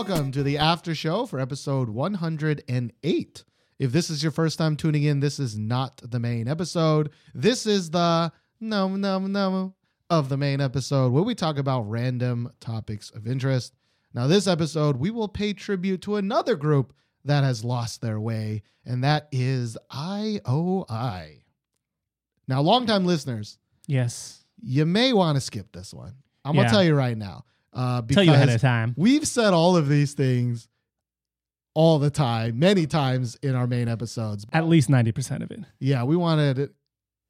Welcome to the after show for episode 108. If this is your first time tuning in, this is not the main episode. This is the no, no, no of the main episode where we talk about random topics of interest. Now, this episode, we will pay tribute to another group that has lost their way, and that is IOI. Now, longtime listeners, Yes. you may want to skip this one. I'm gonna tell you right now. Uh, Tell you ahead of time. We've said all of these things all the time, many times in our main episodes. At least 90% of it. Yeah, we wanted to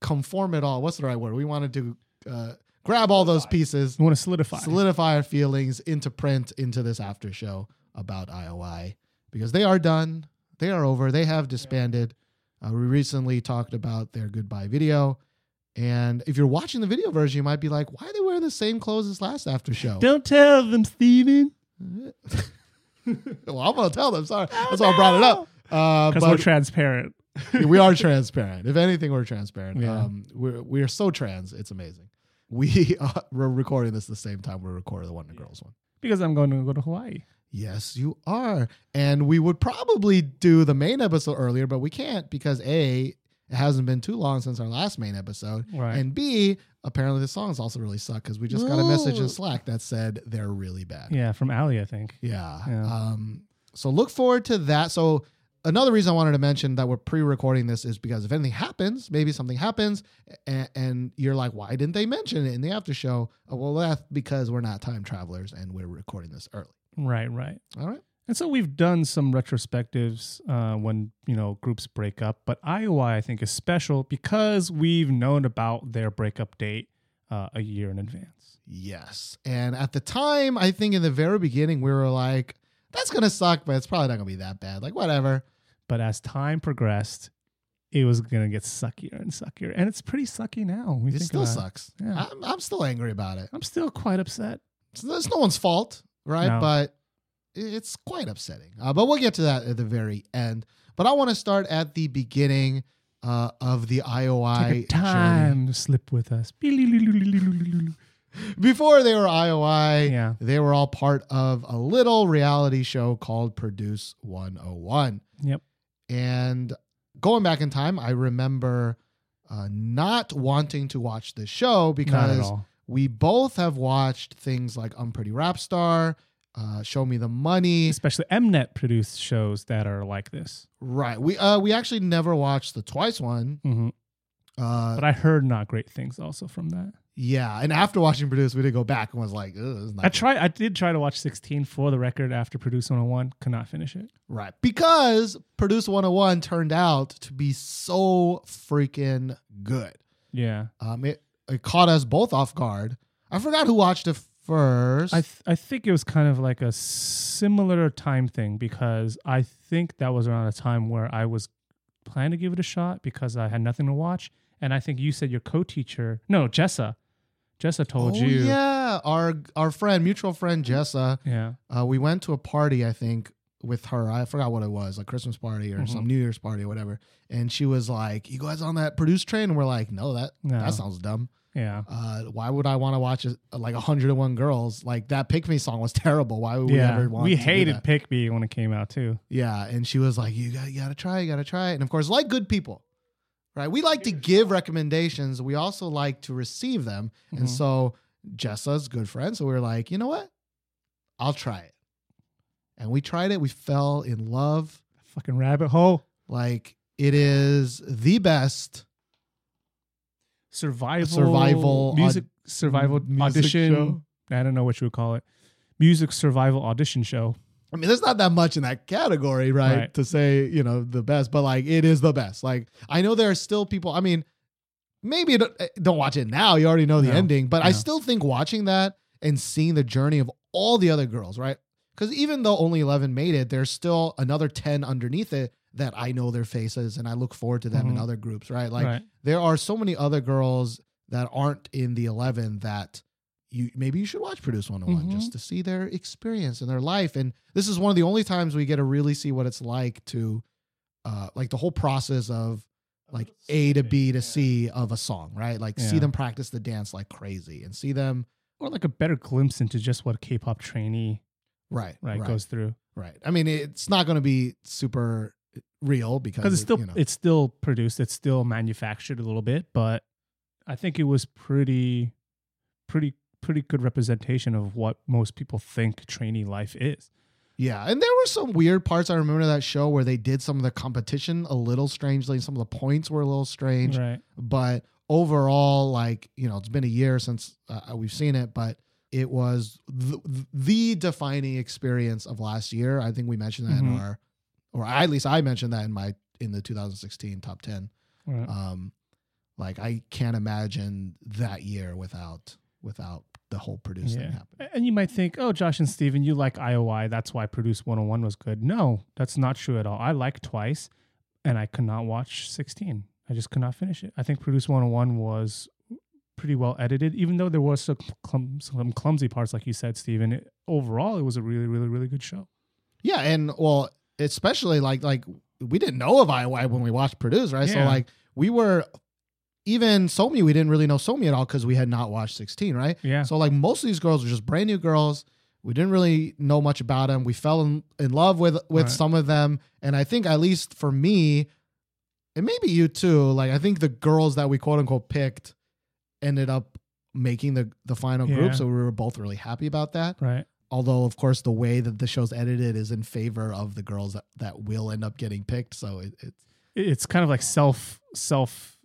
conform it all. What's the right word? We wanted to uh, grab all those pieces, We want to solidify. solidify our feelings into print into this after show about IOI because they are done. They are over. They have disbanded. Uh, we recently talked about their goodbye video. And if you're watching the video version, you might be like, why are they wearing the same clothes as last after show? Don't tell them, Steven. well, I'm gonna tell them. Sorry, that's why I brought it up. Uh, Because we're transparent. we are transparent. If anything, we're transparent. Yeah. Um, we're we are so trans. It's amazing. We uh, we're recording this the same time we recorded the Wonder Girls one. Because I'm going to go to Hawaii. Yes, you are. And we would probably do the main episode earlier, but we can't because a it hasn't been too long since our last main episode, Right. and b apparently the songs also really suck because we just got a message in Slack that said they're really bad. yeah, from Ali, I think. Yeah. Yeah. Um, so look forward to that. So another reason I wanted to mention that we're pre-recording this is because if anything happens, maybe something happens, and, and you're like, why didn't they mention it in the after show? Uh, well, that's because we're not time travelers and we're recording this early. Right, right. All right. And so we've done some retrospectives uh, when you know groups break up, but IOI I think is special because we've known about their breakup date uh, a year in advance. Yes. And at the time, I think in the very beginning, we were like, that's gonna suck, but it's probably not gonna be that bad. Like whatever. But as time progressed, it was gonna get suckier and suckier, and it's pretty sucky now. It still it. sucks. Yeah. I'm, I'm still angry about it. I'm still quite upset. So it's no one's fault, right? No. But it's quite upsetting. Uh, but we'll get to that at the very end. But I want to start at the beginning uh, of the IOI time to slip with us. Before they were IOI, Yeah. they were all part of a little reality show called Produce 101. Yep. And going back in time, I remember uh, not wanting to watch this show because we both have watched things like Unpretty Rap Star, uh, Show Me the Money. Especially Mnet produced shows that are like this. Right. We uh we actually never watched the Twice one. hmm Uh, But I heard not great things also from that. yeah, and after watching Produce, we did go back and was like, Ugh, this is not I good." tried. I did try to watch 16 for the record after Produce 101. Could not finish it. right because Produce 101 turned out to be so freaking good. Yeah. Um, it it caught us both off guard. I forgot who watched it first. I th- I think it was kind of like a similar time thing because I think that was around a time where I was planning to give it a shot because I had nothing to watch, and I think you said your co-teacher, no, Jessa, Jessa told oh, you, yeah, our our friend, mutual friend Jessa. yeah, Uh, we went to a party, I think, with her. I forgot what it was, like Christmas party or Mhm. some New Year's party or whatever. And she was like, "You guys on that produce train?" And we're like, "No, that No. that sounds dumb. Yeah, Uh, why would I want to watch it, like 101 Girls? Like that Pick Me song was terrible. Why would we yeah. ever want? We hated? Pick Me when it came out too. Yeah, and she was like, "You got, you got to try, you got to try. And of course, like good people, right? We like to give recommendations. We also like to receive them. And Mhm. so Jessa's good friend. So we were like, you know what? I'll try it. And we tried it. We fell in love. Fucking rabbit hole. Like it is the best Survival, Survival music, aud- survival music audition. show. I don't know what you would call it. Music survival audition show. I mean, there's not that much in that category, right? Right. To say, you know, the best, but like it is the best. Like I know there are still people, I mean, maybe don't, eh, don't watch it now. You already know the No. ending, but I still think watching that and seeing the journey of all the other girls, right? Because even though only 11 made it, there's still another 10 underneath it that I know their faces and I look forward to them in Mhm. other groups, right? Like right. there are so many other girls that aren't in the 11 that you maybe you should watch Produce 101 Mhm. just to see their experience and their life. And this is one of the only times we get to really see what it's like to uh like the whole process of like A to B to C of a song, right? Like see them practice the dance like crazy and see them Or like a better glimpse into just what a K-pop trainee right, right, right, goes through right. I mean, it's not going to be super real because it's it- still you know, it's still produced, it's still manufactured a little bit, but I think it was pretty, pretty, pretty good representation of what most people think trainee life is. Yeah, and there were some weird parts. I remember that show where they did some of the competition a little strangely. Some of the points were a little strange, Right. but overall, like you know, it's been a year since uh, we've seen it, but it was the, the defining experience of last year. I think we mentioned that in Mhm. our, or at least I mentioned that in my in the 2016 top 10. Right. Um, like I can't imagine that year without without the whole produce thing Yeah. happening. And you might think, oh, Josh and Steven, you like IOI. That's why Produce 101 was good. No, that's not true at all. I like twice and I could not watch 16. I just could not finish it. I think Produce 101 was pretty well edited, even though there was some, clum- some clumsy parts, like you said, Steven. It, overall, it was a really, really, really good show. Yeah, and well, especially like like we didn't know of IOI when we watched Produce, right? So like we were even Somi, we didn't really know Somi at all because we had not watched 16, right? Yeah. So like most of these girls were just brand new girls. We didn't really know much about them. We fell in, in love with with Right. some of them, and I think at least for me, and maybe you too. Like I think the girls that we quote unquote picked ended up making the the final Yeah. group, so we were both really happy about that right. Although of course the way that the show's edited is in favor of the girls that, that will end up getting picked so it, it's It's kind of like self, self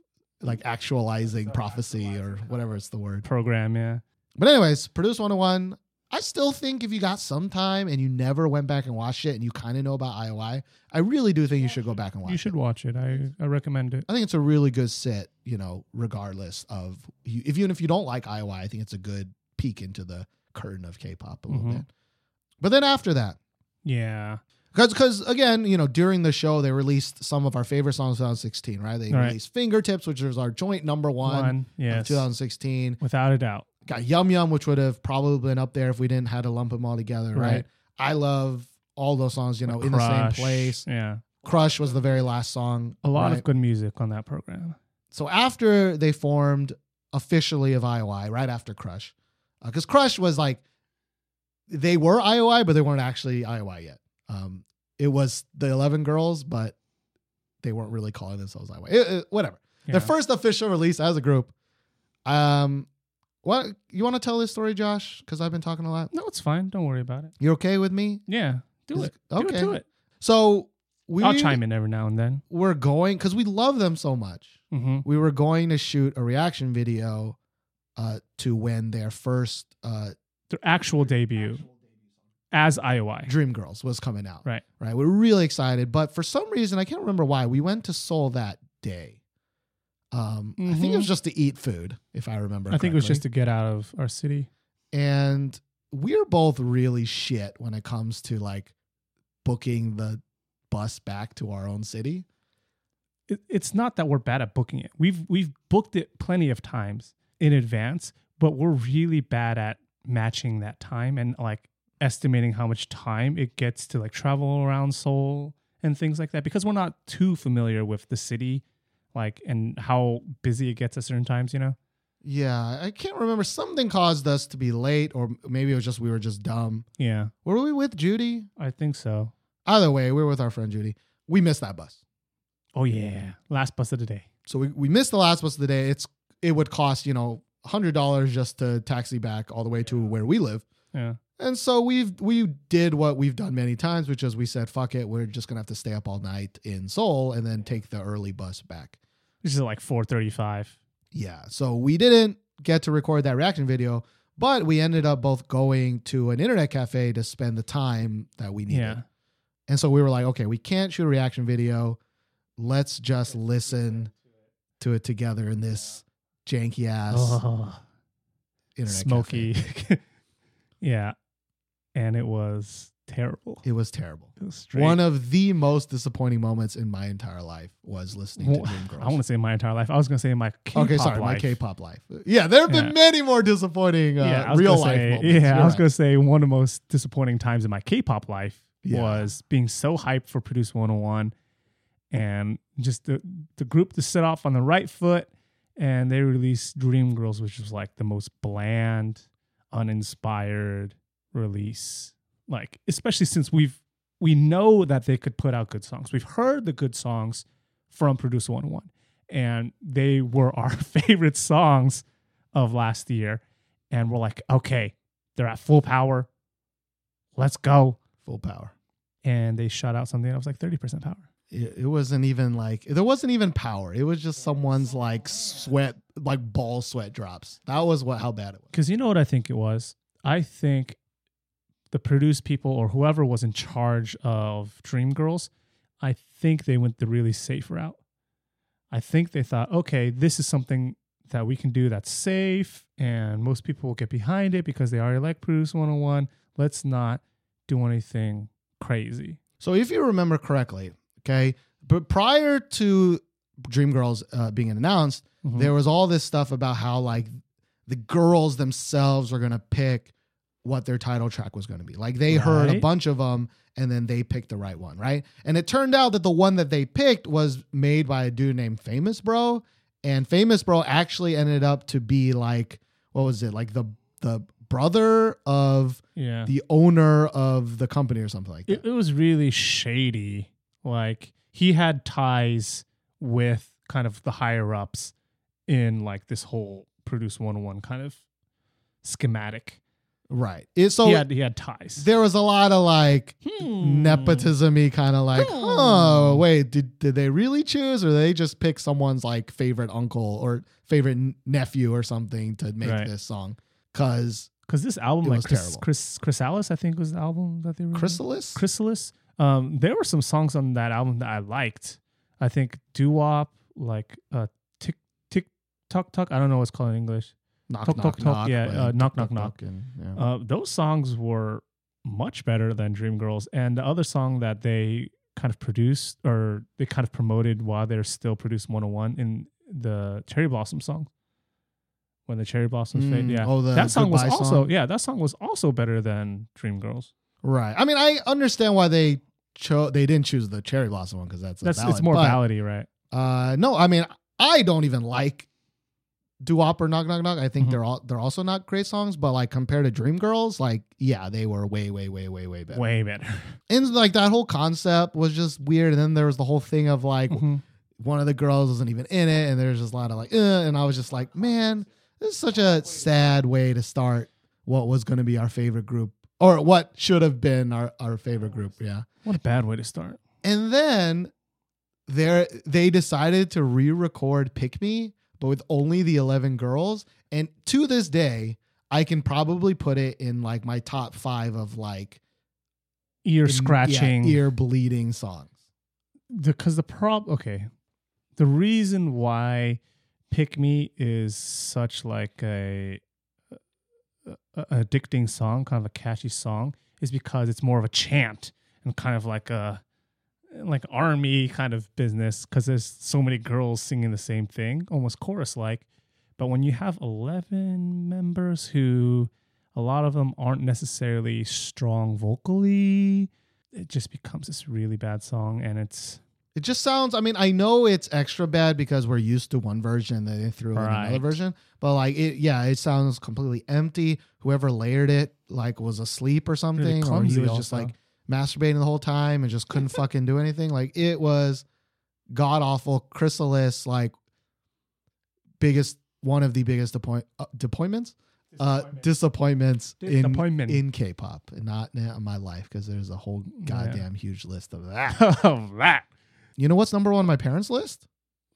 like actualizing prophecy or whatever it's the word program. Yeah. but anyways produce 101 i still think if you got some time and you never went back and watched it and you kind of know about ioi i really do think you should go back and watch it You it should watch it. I, I recommend it. i think it's a really good sit you know regardless of you, if even if you don't like ioi i think it's a good peek into the curtain of k-pop a little Mhm. bit but then after that Yeah. Because, because again, you know, during the show, they released some of our favorite songs of 2016, right? They Right. released Fingertips, which was our joint number one, One. of Yes. 2016. Without a doubt. Got Yum Yum, which would have probably been up there if we didn't had to lump them all together, right? Right. I love all those songs, you know, in the same place. Yeah. Crush was the very last song. A lot right? of good music on that program. So after they formed officially of IOI, right after Crush, because Crush was like, they were IOI, but they weren't actually IOI yet. Um, it was the 11 girls, but they weren't really calling themselves IOI. It- it- whatever. Yeah. Their first official release as a group. Um, what you want to tell this story, Josh? Because I've been talking a lot. No, it's fine. Don't worry about it. You're okay with me? Yeah. Do Is- it. Do okay. it. Do it. So we I'll chime in every now and then. We're going because we love them so much. hmm we were going to shoot a reaction video uh, to when their first uh, Their actual debut as IOI. Dream Girls was coming out. Right. Right. We're really excited, but for some reason, I can't remember why, we went to Seoul that day. Um, I think it was just to eat food, if I remember. I think it was just to get out of our city. and we're both really shit when it comes to like booking the bus back to our own city. It, it's not that we're bad at booking it. We've we've booked it plenty of times in advance, but we're really bad at matching that time and like estimating how much time it gets to like travel around Seoul and things like that because we're not too familiar with the city like and how busy it gets at certain times, you know. Yeah, I can't remember. Something caused us to be late, or maybe it was just we were just dumb. Yeah, Were we with Judy? I think so. Either way, we were with our friend Judy. We missed that bus. Oh yeah, last bus of the day. So we, we missed the last bus of the day. It's it would cost, you know, hundred dollars just to taxi back all the way to where we live. Yeah. And so we've we did what we've done many times, which is we said, fuck it, we're just gonna have to stay up all night in Seoul and then take the early bus back. This is like 4:35. Yeah. So we didn't get to record that reaction video, but we ended up both going to an internet cafe to spend the time that we needed. Yeah. And so we were like, okay, we can't shoot a reaction video. Let's just listen to it together in this janky ass Oh, internet smoky. yeah. And it was terrible. It was terrible. It was. One of the most disappointing moments in my entire life was listening to Well, Dream Girls. I want to say my entire life. I was going to say my K-pop okay, sorry, my life. K-pop life. Yeah, there have been Yeah. many more disappointing uh, yeah, real life say, moments. Yeah, You're I was right. going to say one of the most disappointing times in my K-pop life Yeah. was being so hyped for Produce 101 and just the the group to set off on the right foot and they released Dream Girls which was like the most bland, uninspired release Like, especially since we've we know that they could put out good songs. We've heard the good songs from Producer 101, and they were our favorite songs of last year. And we're like, okay, they're at full power. Let's go. Full power. And they shot out something that was like 30% power. It, it wasn't even like there wasn't even power. It was just someone's like sweat, like ball sweat drops. That was what how bad it was. Because you know what I think it was? I think the produce people or whoever was in charge of Dreamgirls, I think they went the really safe route. I think they thought, okay, this is something that we can do that's safe and most people will get behind it because they already like Produce 101. Let's not do anything crazy. So if you remember correctly, okay, but prior to Dreamgirls uh, being announced, Mhm. there was all this stuff about how like the girls themselves were gonna pick what their title track was gonna be. Like they heard a bunch of them and then they picked the right one, right? And it turned out that the one that they picked was made by a dude named Famous Bro, and Famous Bro actually ended up to be like what was it? Like the the brother of yeah. the owner of the company or something like that. it, it was really shady. Like he had ties with kind of the higher ups in like this whole Produce 101 kind of schematic. right. It, so he had he had ties. there was a lot of like Hmm. nepotism-y kind of like, Hmm. oh wait, did did they really choose or they just pick someone's like favorite uncle or favorite nephew or something to make Right. this song? Cause Because this album, like was Chris, terrible. Chris Chrysalis, I think was the album that they were Chrysalis, Chrysalis. Um, there were some songs on that album that I liked. I think Doo Wop, like uh, Tick Tick Tuck Tuck. I don't know what's called in English. knock, knock, talk, knock, yeah, uh, knock, knock, knock. and, yeah. Uh, those songs were much better than Dreamgirls, and the other song that they kind of produced or they kind of promoted while they're still producing 101 in the Cherry Blossom song. When the cherry blossoms fade, Mm, yeah, oh, the that song was also song? yeah, that song was also better than Dreamgirls. Right. I mean, I understand why they chose. They didn't choose the cherry blossom one because that's a That's ballad, it's more but, ballady, right? Uh, no, I mean, I don't even like Doo-Wop or Knock Knock Knock. I think Mhm. they're all they're also not great songs, but like compared to Dream Girls, like yeah, they were way, way, way, way, way better. Way better. And like that whole concept was just weird. And then there was the whole thing of like Mhm. one of the girls wasn't even in it, and there's just a lot of like, uh, and I was just like, man, this is such a sad way to start what was going to be our favorite group, or what should have been our our favorite group. Yeah. What a bad way to start. And then there they decided to re-record Pick Me, but with only the 11 girls. And to this day, I can probably put it in like my top five of like Ear in- yeah, scratching. ear bleeding songs. because the prob okay the reason why pick me is such like a addicting song kind of a catchy song is because it's more of a chant and kind of like a like army kind of business because there's so many girls singing the same thing almost chorus like but when you have 11 members who a lot of them aren't necessarily strong vocally it just becomes this really bad song and it's It just sounds. I mean, I know it's extra bad because we're used to one version that they threw in another version, but like it, yeah, it sounds completely empty. Whoever layered it like was asleep or something, or he clumsy was just like masturbating the whole time and just couldn't fucking do anything. Like it was god awful. Chrysalis, like biggest one of the biggest appoint uh, disappointments, uh, disappointments in Disappointment. in K-pop, and not in my life because there's a whole Yeah. goddamn huge list of that. oh that You know what's number one on my parents' list?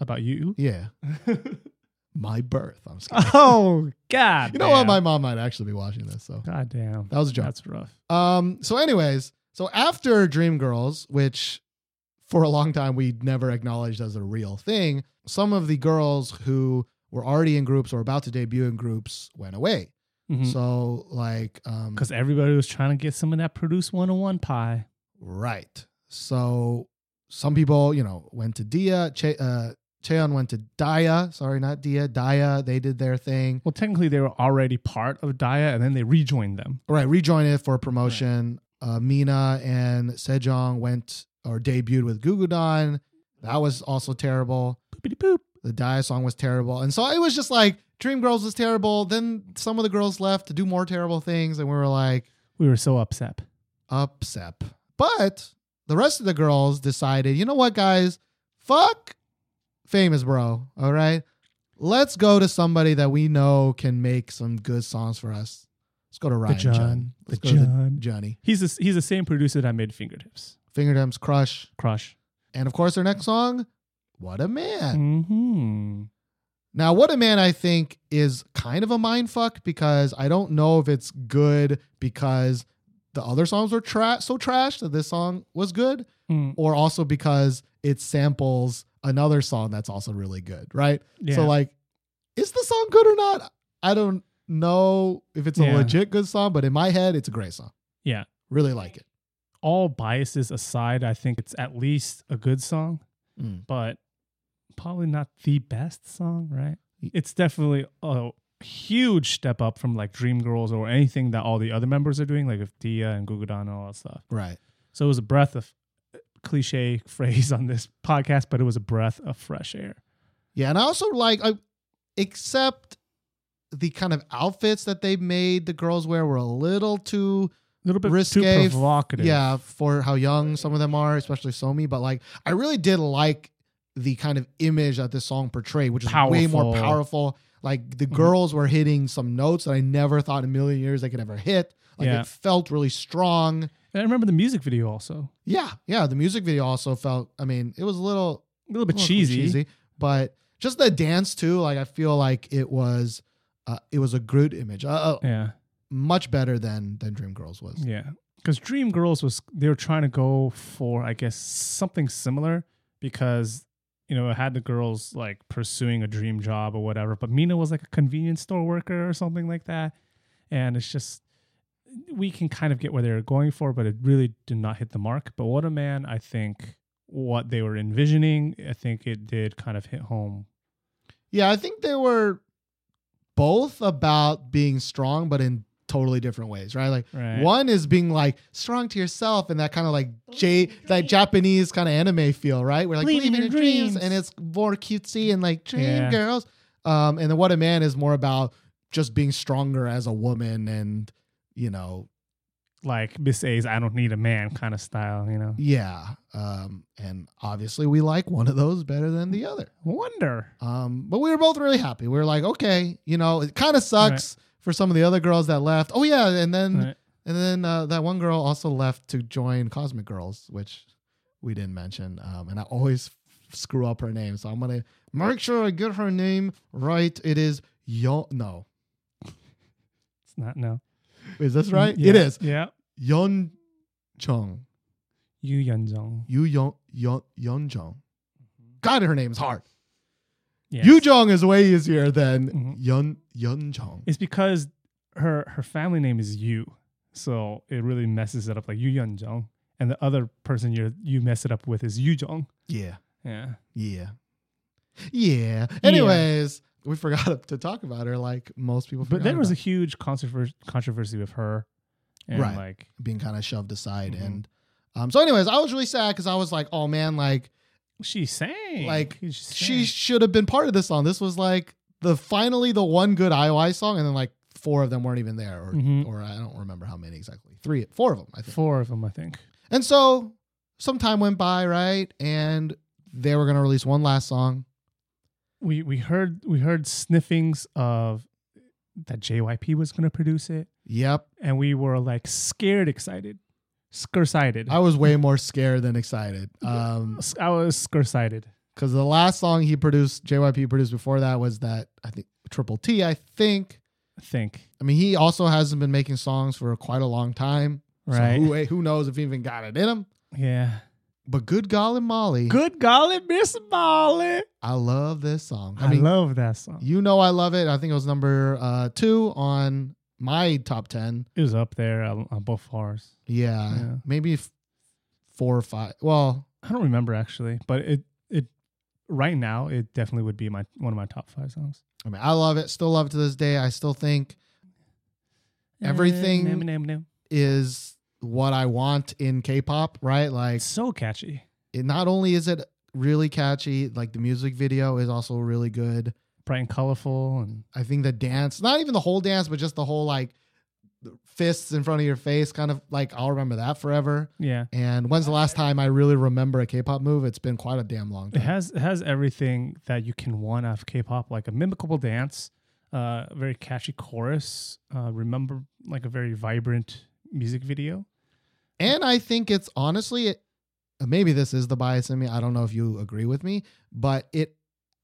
about you Yeah, my birth. I'm kidding. oh god you know what? My mom might actually be watching this, so god damn that was a joke. that's rough Um. So, anyways, so after Dreamgirls, which for a long time we never acknowledged as a real thing, some of the girls who were already in groups or about to debut in groups went away. So, like, um, because everybody was trying to get some of that produce 101 pie right. So, some people, you know, went to Dia. Che, uh, Cheon went to Daya. Sorry, not Dia. Daya. They did their thing. well technically they were already part of Daya and then they rejoined them Right, rejoin it for promotion. Uh, Mina and Sejong went or debuted with Gugudan. That was also terrible. Poopity poop The Dia song was terrible, and so it was just like Dream Girls was terrible. Then some of the girls left to do more terrible things, and we were like, we were so upset upset. But the rest of the girls decided, you know what, guys? Fuck famous bro. All right. Let's go to somebody that we know can make some good songs for us. Let's go to Ryan John. Chen. Let's The go to John. Johnny. He's the, he's the same producer that made Fingertips. Fingertips Crush. Crush. And of course, their next song, What a Man. hmm Now, What a Man, I think, is kind of a mind fuck because I don't know if it's good because the other songs were tra- so trash that this song was good, Mm, or also because it samples another song that's also really good, right? yeah. So, like, is the song good or not? I don't know if it's a Yeah. legit good song, but in my head, it's a great song. yeah. Really like it. All biases aside, I think it's at least a good song, Mm. but probably not the best song, right? It's definitely a huge step up from like Dreamgirls or anything that all the other members are doing, like with Dia and Gugudan and all that stuff. Right. So it was a breath of uh, cliche phrase on this podcast, but it was a breath of fresh air. Yeah, and I also like, I, except the kind of outfits that they made the girls wear were a little too A little bit Risque, too provocative. yeah for how young some of them are, especially Somi. But like, I really did like the kind of image that this song portrayed, which is way more Powerful. Like the Mhm. girls were hitting some notes that I never thought in a million years they could ever hit. Like Yeah. it felt really strong. And I remember the music video also. Yeah, yeah. The music video also felt. I mean, it was a little A little bit little cheesy. but just the dance too. Like I feel like it was, uh, it was a good image. Uh, uh, Yeah. much better than than Dreamgirls was. Yeah. Because Dreamgirls was they were trying to go for, I guess, something similar because you know, had the girls like pursuing a dream job or whatever. But Mina was like a convenience store worker or something like that. And it's just we can kind of get where they were going for, but it really did not hit the mark. But what a man, I think what they were envisioning, I think it did kind of hit home. Yeah, I think they were both about being strong, but in totally different ways, right? Like Right. one is being like strong to yourself and that kind of like J that Japanese kind of anime feel, right? We're like Believe believe in in your your dreams, dreams. and it's more cutesy and like dream Yeah. girls. Um, and then what a man is more about just being stronger as a woman and you know Like Miss A's I don't need a man kind of style, you know. Yeah. Um, and obviously we like one of those better than the other. Wonder. Um, but we were both really happy. We were like, okay, you know, it kind of sucks for some of the other girls that left. Oh yeah, and then Right. and then uh, that one girl also left to join Cosmic Girls, which we didn't mention. Um, and I always f- screw up her name, so I'm gonna make sure I get her name right. It is Yo. No, It's not no. is this right? Yeah. It is Yeah. Yeon Chung. Yu Yunjong. Yu Yeon Yeon Yeon Jung. God, her name's hard. Yes. Yu Jong is way easier than Mhm. Yeon Yeon Jong. It's because her her family name is Yu, so it really messes it up. Like Yu Yunjong, and the other person you you mess it up with is Yu Jong. Yeah, Yeah. yeah, yeah. Anyways, we forgot to talk about her, like most people. But there was a huge controversy controversy with her, and Right. like being kind of shoved aside, Mhm. and um. So, anyways, I was really sad because I was like, oh man, like she sang, Like, She she should have been part of this song. This was like the finally the one good IOI song, and then like four of them weren't even there, or Mhm. or I don't remember how many exactly. Three, four of them, I think. four of them, I think. And so some time went by, right? And they were gonna release one last song. We we heard we heard sniffings of that JYP was going to produce it, Yep. and we were like scared, excited, scarcited. I was way more scared than excited. Um, I was scarcited. because the last song he produced, JYP produced before that was that I think Triple T, I think. I think I mean, he also hasn't been making songs for quite a long time. right. So who, who knows if he even got it in him? yeah. But good golly Molly. Good golly, Miss Molly. I love this song. I, I mean, love that song. you know I love it. I think it was number uh, two on my top 10. It was up there on, on both ours. Yeah. Yeah. Maybe f- four or five. Well, I don't remember actually, but it it right now it definitely would be my one of my top five songs. I mean, I love it. Still love it to this day. I still think Everything- is what I want in K-pop, right? Like, It's so catchy. it not only is it really catchy, like the music video is also really good. Bright and colorful and I think the dance, not even the whole dance, but just the whole like fists in front of your face, kind of like I'll remember that forever. Yeah. And when's the last time I really remember a K-pop move? It's been quite a damn long It time. has it has everything that you can want out of K-pop, like a mimicable dance, uh, a very catchy chorus. Uh, remember, like a very vibrant music video. And I think it's honestly, it, maybe this is the bias in me. I don't know if you agree with me, but it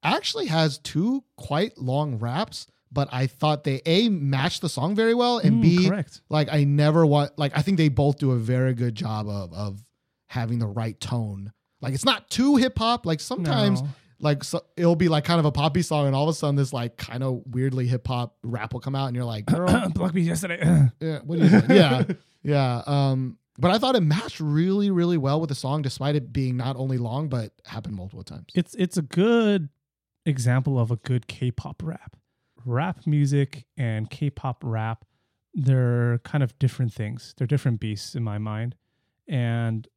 actually has two quite long raps. But I thought they a matched the song very well, and Mm, b correct. like I never want like I think they both do a very good job of of having the right tone. Like it's not too hip hop. Like sometimes No. like so, it'll be like kind of a poppy song, and all of a sudden this like kind of weirdly hip hop rap will come out, and you're like, girl, Block me yesterday. yeah, what are you doing? yeah, yeah. Um, but I thought it matched really, really well with the song, despite it being not only long but happened multiple times. it's it's a good example of a good K-pop rap. Rap music and K-pop rap, they're kind of different things. They're different beasts in my mind. And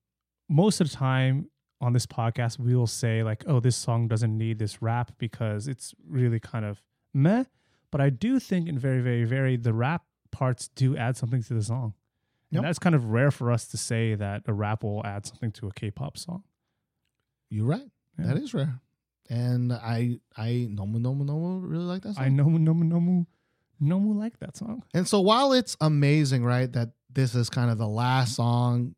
most of the time on this podcast, we will say like, "Oh, this song doesn't need this rap because it's really kind of meh." But I do think, in very, very, very, the rap parts do add something to the song. Yep. And that's kind of rare for us to say that a rap will add something to a K-pop song. You're right. Yeah. That is rare. And I, I, Nomu Nomu Nomu really like that song. I know Nomu Nomu Nomu like that song. And so while it's amazing, right, that this is kind of the last song,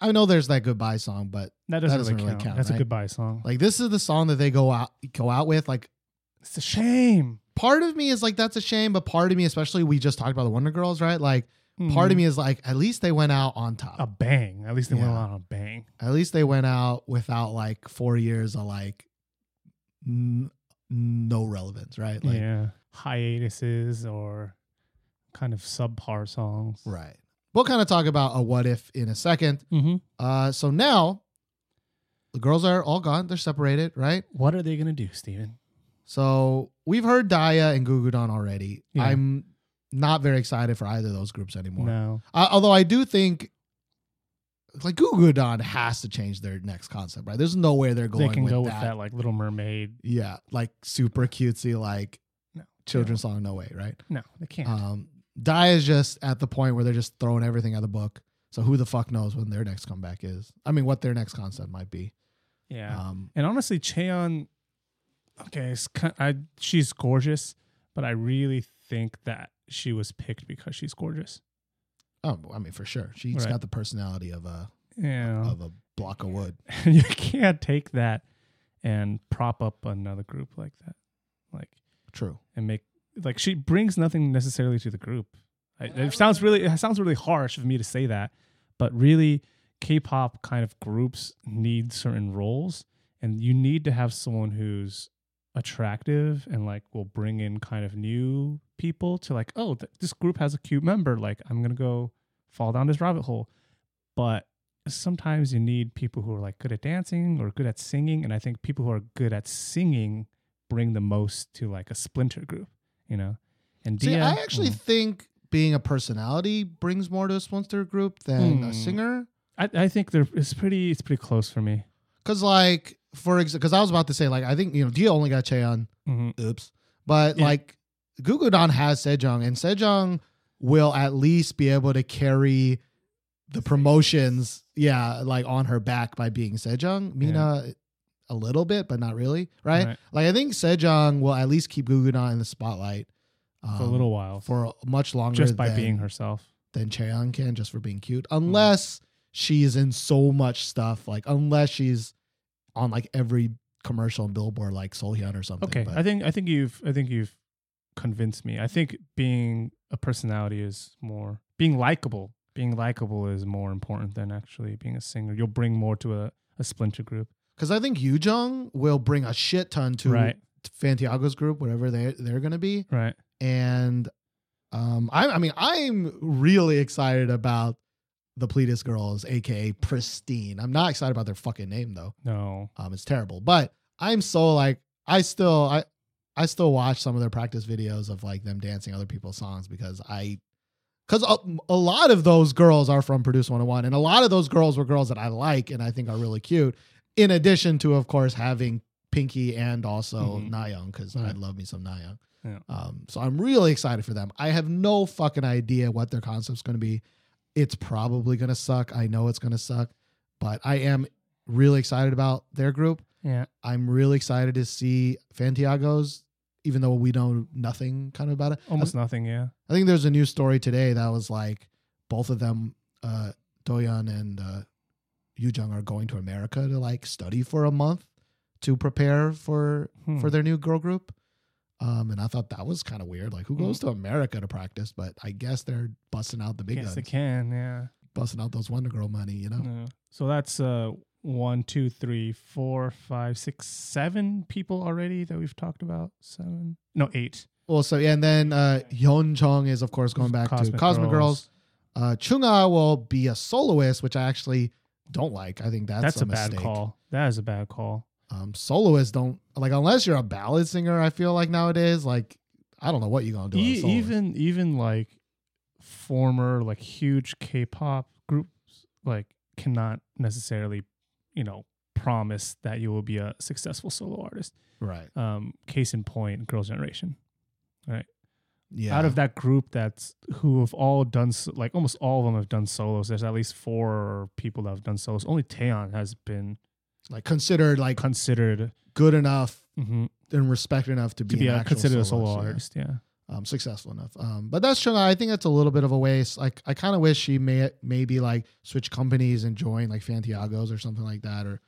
I know there's that goodbye song, but That doesn't, doesn't really, count. count, That's right? a goodbye song. like this is the song that they go out go out with. Like It's a shame. part of me is like that's a shame, but part of me, especially we just talked about the Wonder Girls, right? Like part of me is like at least they went out on top. Mm-hmm. a bang. At least they went Yeah. on a bang. At least they went out without like four years of like n- no relevance, right? Like, yeah, hiatuses or kind of subpar songs. Right. We'll kind of talk about a what if in a second. Mm-hmm. Uh, so now the girls are all gone. They're separated, right? What are they gonna do, Steven? So we've heard Daya and Gugudan already. Yeah. I'm not very excited for either of those groups anymore. No, Uh, although I do think like Gugudan has to change their next concept, right? There's no way they're going they can with go that. with that like Little Mermaid. Yeah, like super cutesy, like No, children's song. No way, right? No, they can't. Um, Dia is just at the point where they're just throwing everything out the book. So who the fuck knows when their next comeback is? I mean, what their next concept might be. yeah, Um, and honestly, Cheon. Okay, it's kind I she's gorgeous, but I really think that she was picked because she's gorgeous. Oh, I mean, for sure, she's Right. got the personality of a Yeah. of a block of wood. you can't take that and prop up another group like that like True. and make like she brings nothing necessarily to the group I, it sounds really it sounds really harsh of me to say that but really k-pop kind of groups need certain roles and you need to have someone who's attractive and like will bring in kind of new people to like oh th- this group has a cute member like i'm gonna go fall down this rabbit hole but sometimes you need people who are like good at dancing or good at singing and i think people who are good at singing bring the most to like a splinter group you know and See, Dia, I actually mm, think being a personality brings more to a splinter group than Hmm. a singer. I, I think they're it's pretty it's pretty close for me Cause like for example, because I was about to say like I think you know Dia only got Cheon. hmm Oops. But Yeah. like Gugudan has Sejong, and Sejong will at least be able to carry the promotions, yeah, like on her back by being Sejong. Mina a little bit, but not really, right? Right. Like I think Sejong will at least keep Gugudan in the spotlight for a um, little while for much longer just by than, being herself than Cheon can, just for being cute. Unless she's in so much stuff, like unless she's on like every commercial and billboard like Seolhyun or something. okay but- i think i think you've i think you've convinced me i think being a personality is more being likable being likable is more important than actually being a singer you'll bring more to a, a splinter group Because I think Yoojung will bring a shit ton to right Fantagio's group, whatever they they're gonna be. right And um, I, I mean, I'm really excited about the Pledis girls, aka Pristin. I'm not excited about their fucking name though. no Um, it's terrible. But I'm so like, I still, I, I still watch some of their practice videos of like them dancing other people's songs because I, because a, a lot of those girls are from Produce 101, and a lot of those girls were girls that I like and I think are really cute. In addition to, of course, having Pinky and also Mhm. Nayoung, because I love me some Nayoung. Yeah. Um, so I'm really excited for them. I have no fucking idea what their concept's going to be. It's probably going to suck. I know it's going to suck, but I am really excited about their group. Yeah. I'm really excited to see Fantagio's, even though we know nothing kind of about it. Almost nothing. Yeah. I think there's a new story today that was like both of them, uh, Doyeon and uh, Yujung, are going to America to like study for a month to prepare for Hmm. for their new girl group. Um, and I thought that was kind of weird. Like, who Hmm. goes to America to practice? But I guess they're busting out the big Yes, guns, they can. Yeah. busting out those Wonder Girl money. You know, Yeah. So that's uh one, two, three, four, five, six, seven people already that we've talked about. Seven. No, eight. Well, so yeah, and then uh, Hyun Chong is of course going back to Cosmic Girls. Uh, Chunga will be a soloist, which I actually don't like. I think that's, That's, a, a, bad mistake. call. That is a bad call. Um, soloists don't like unless you're a ballad singer. I feel like nowadays, like I don't know what you're gonna do. E- even even like former like huge K-pop groups like cannot necessarily, you know, promise that you will be a successful solo artist. right, Um, case in point, Girls' Generation. Right. Yeah. Out of that group, that's who have all done like almost all of them have done solos. There's at least four people that have done solos. Only Taeyeon has been like considered like considered good enough mhm, and respected enough to be, to be a, considered a soloist, solo yeah. artist. Yeah. Um, successful enough. Um, but that's Chunga. I think that's a little bit of a waste. Like I kind of wish she may maybe like switch companies and join like Fantagio's or something like that. Or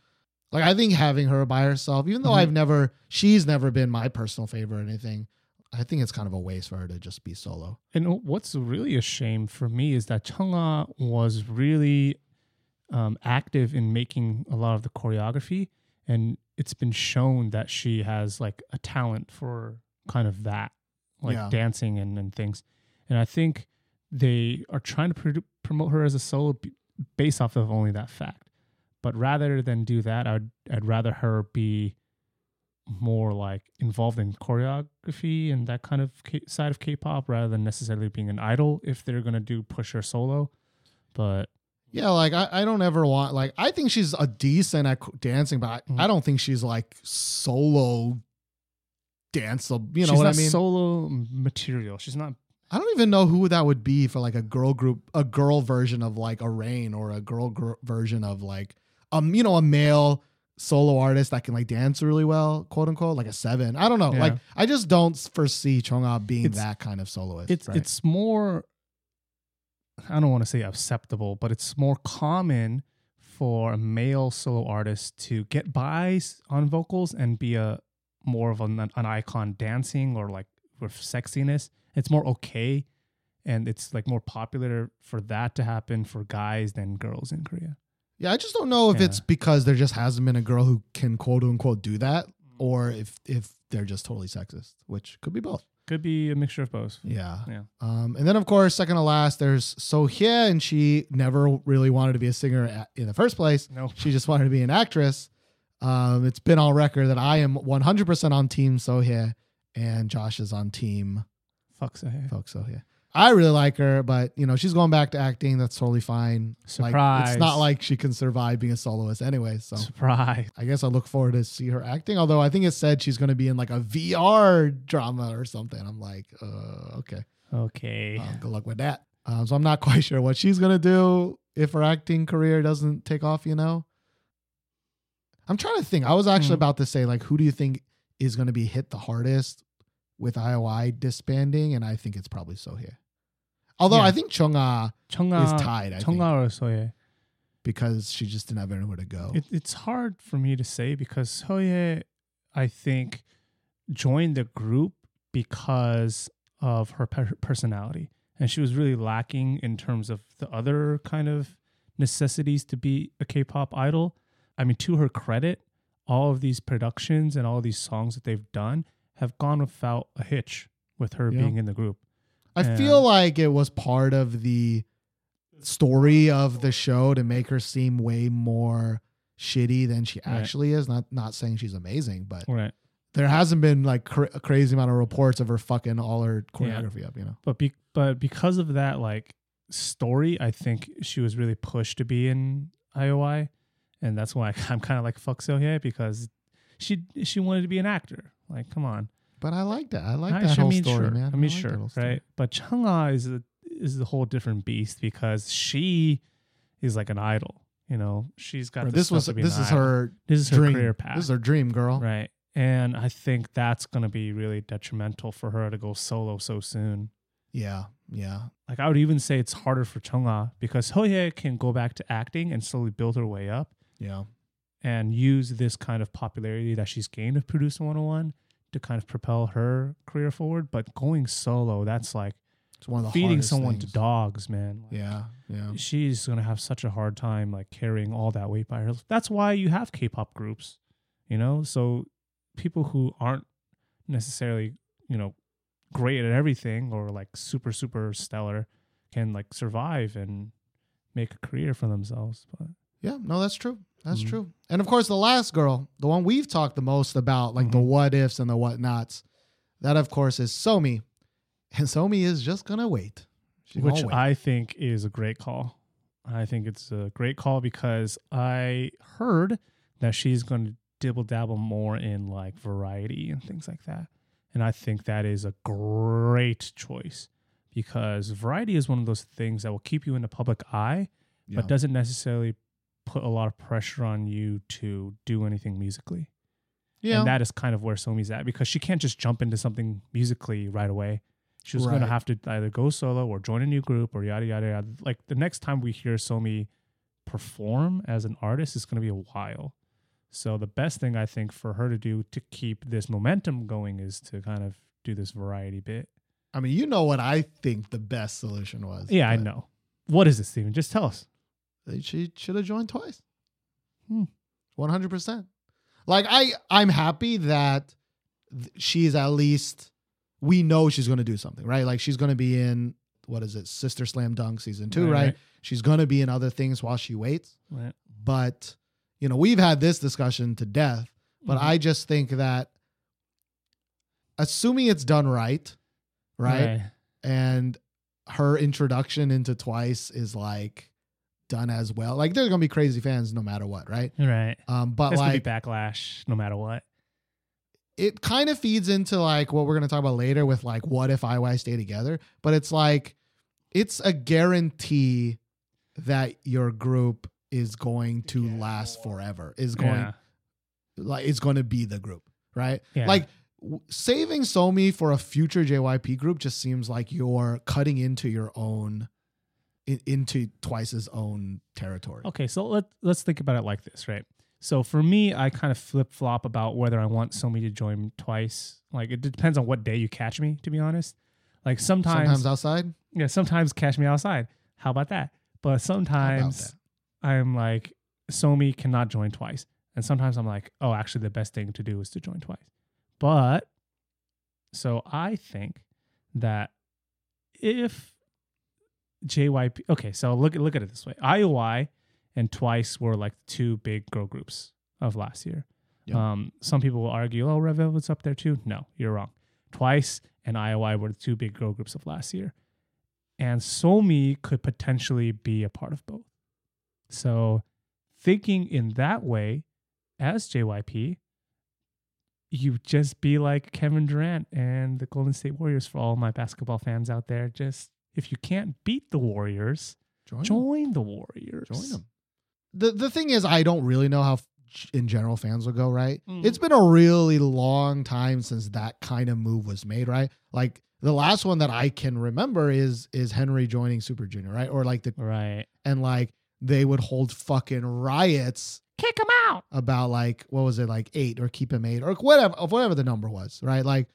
like I think having her by herself, even though Mhm. I've never, she's never been my personal favorite or anything. I think it's kind of a waste for her to just be solo. And what's really a shame for me is that Chunga was really um, active in making a lot of the choreography, and it's been shown that she has like a talent for kind of that, like Yeah. dancing and, and things. And I think they are trying to pr- promote her as a solo b- based off of only that fact. But rather than do that, I'd I'd rather her be more like involved in choreography and that kind of K- side of K-pop rather than necessarily being an idol if they're gonna do push her solo. But Yeah, like I, I don't ever want like I think she's a decent at dancing, but I, Mhm. I don't think she's like solo dancer. You know she's what I mean? solo material. She's not. I don't even know who that would be for like a girl group, a girl version of like a Rain or a girl gr- version of like um you know a male solo artist that can like dance really well, quote unquote, like a Se7en. I don't know. Yeah. Like I just don't foresee Chonga being It's- that kind of soloist. It's right? it's more. I don't want to say acceptable, but it's more common for a male solo artist to get by on vocals and be a more of an, an icon dancing or like with sexiness. It's more okay, and it's like more popular for that to happen for guys than girls in Korea. yeah. I just don't know if Yeah. it's because there just hasn't been a girl who can quote unquote do that, or if if they're just totally sexist, which could be both. Could be a mixture of both. Yeah. Yeah. Um, and then of course, second to last, there's So Hye, and she never really wanted to be a singer in the first place. No, She just wanted to be an actress. Um, it's been on record that I am 100% on Team Sohye and Josh is on Team fuck so hey. Folk Sohye. I really like her, but you know she's going back to acting. That's totally fine. Like, Surprise. it's not like she can survive being a soloist anyway. So Surprise. I guess I look forward to see her acting. Although I think it said she's going to be in like a VR drama or something. I'm like, uh, okay. Okay. Um, good luck with that. Um, so I'm not quite sure what she's gonna do if her acting career doesn't take off. You know, I'm trying to think. I was actually Hmm. about to say like, who do you think is gonna be hit the hardest with IOI disbanding? And I think it's probably Sohye. Although Yeah. I think Chunga ah Chunga is ah, tied. I Chunga think ah or Soye. because she just didn't have anywhere to go. It, it's hard for me to say because Soye, I think, joined the group because of her per- personality, and she was really lacking in terms of the other kind of necessities to be a K-pop idol. I mean, to her credit, all of these productions and all of these songs that they've done have gone without a hitch with her Yeah. being in the group. I Yeah. feel like it was part of the story of the show to make her seem way more shitty than she Right. actually is. Not not saying she's amazing, but Right. there hasn't been like cra- a crazy amount of reports of her fucking all her choreography up. You know, but be, but because of that like story, I think she was really pushed to be in IOI, and that's why I'm kind of like fuck Sohye because she she wanted to be an actor. Like, come on, But I like that. I like I that whole I mean, story, sure. man. I mean, like sure, right? But Chungha is a is a whole different beast because she is like an idol. You know, she's got Right, this This was this is idol. her this is her career path, This is her dream, girl. right? And I think that's going to be really detrimental for her to go solo so soon. Yeah, yeah, Like I would even say it's harder for Chungha because Sohye can go back to acting and slowly build her way up yeah. and use this kind of popularity that she's gained of Produce 101 to kind of propel her career forward. But going solo, that's like It's one of the feeding someone things. to dogs, man. Like, Yeah, yeah. She's gonna have such a hard time like carrying all that weight by herself. That's why you have K-pop groups, you know. So people who aren't necessarily, you know, great at everything or like super super stellar can like survive and make a career for themselves. But Yeah, no, that's true. That's Mhm. true. And of course, the last girl, the one we've talked the most about, like the Mhm. what ifs and the whatnots, that of course is Somi. And Somi is just gonna wait. She's which wait. I think is a great call. I think it's a great call because I heard that she's going to dibble dabble more in like variety and things like that. And I think that is a great choice because variety is one of those things that will keep you in the public eye, Yeah. but doesn't necessarily put a lot of pressure on you to do anything musically. yeah. And that is kind of where Somi's at because she can't just jump into something musically right away. She was going to have to either go solo or join a new group or yada, yada, yada. Like the next time we hear Somi perform as an artist is going to be a while. So the best thing I think for her to do to keep this momentum going is to kind of do this variety bit. I mean, you know what I think the best solution was. Yeah, I know. What is it, Steven? Just tell us. She should have joined twice. Hmm. One hundred percent. Like I, I'm happy that th- she's at least. We know she's going to do something, right? Like she's going to be in what is it, Sister Slam Dunk season two, Right, right? right. She's going to be in other things while she waits. Right. But you know, we've had this discussion to death. But Mhm. I just think that, assuming it's done right, right, and her introduction into Twice is like done as well. Like there's gonna be crazy fans no matter what, right? Right. right. Um, but There's going like be backlash no matter what. it kind of feeds into like what we're gonna talk about later with like what if IY stay together. But it's like it's a guarantee that your group is going to last forever. Is going Yeah. like it's going to be the group, right? Yeah. Like w- saving Somi for a future JYP group just seems like you're cutting into your own in, into Twice's own territory. Okay, so let let's think about it like this, right? So for me, I kind of flip flop about whether I want Somi to join twice. Like it depends on what day you catch me, to be honest. Like sometimes, Sometimes outside. yeah, sometimes catch me outside. How about that? But sometimes I'm like, Somi cannot join twice, and sometimes I'm like, oh, actually, the best thing to do is to join twice. But so I think that if JYP, okay, so look look at it this way: IOI and Twice were like two big girl groups of last year. Yeah. Um, some people will argue, oh, Red Velvet's up there too. No, you're wrong. Twice and IOI were the two big girl groups of last year, and Somi could potentially be a part of both. So, thinking in that way, as JYP, you just be like Kevin Durant and the Golden State Warriors for all my basketball fans out there. Just if you can't beat the Warriors, Join, join the Warriors. Join them. The the thing is, I don't really know how f- in general fans will go. Right? Mhm. It's been a really long time since that kind of move was made. Right? Like the last one that I can remember is is Henry joining Super Junior. Right? Or like the Right. and like they would hold fucking riots Kick them out. about like what was it like eight or keep him eight or whatever whatever the number was right like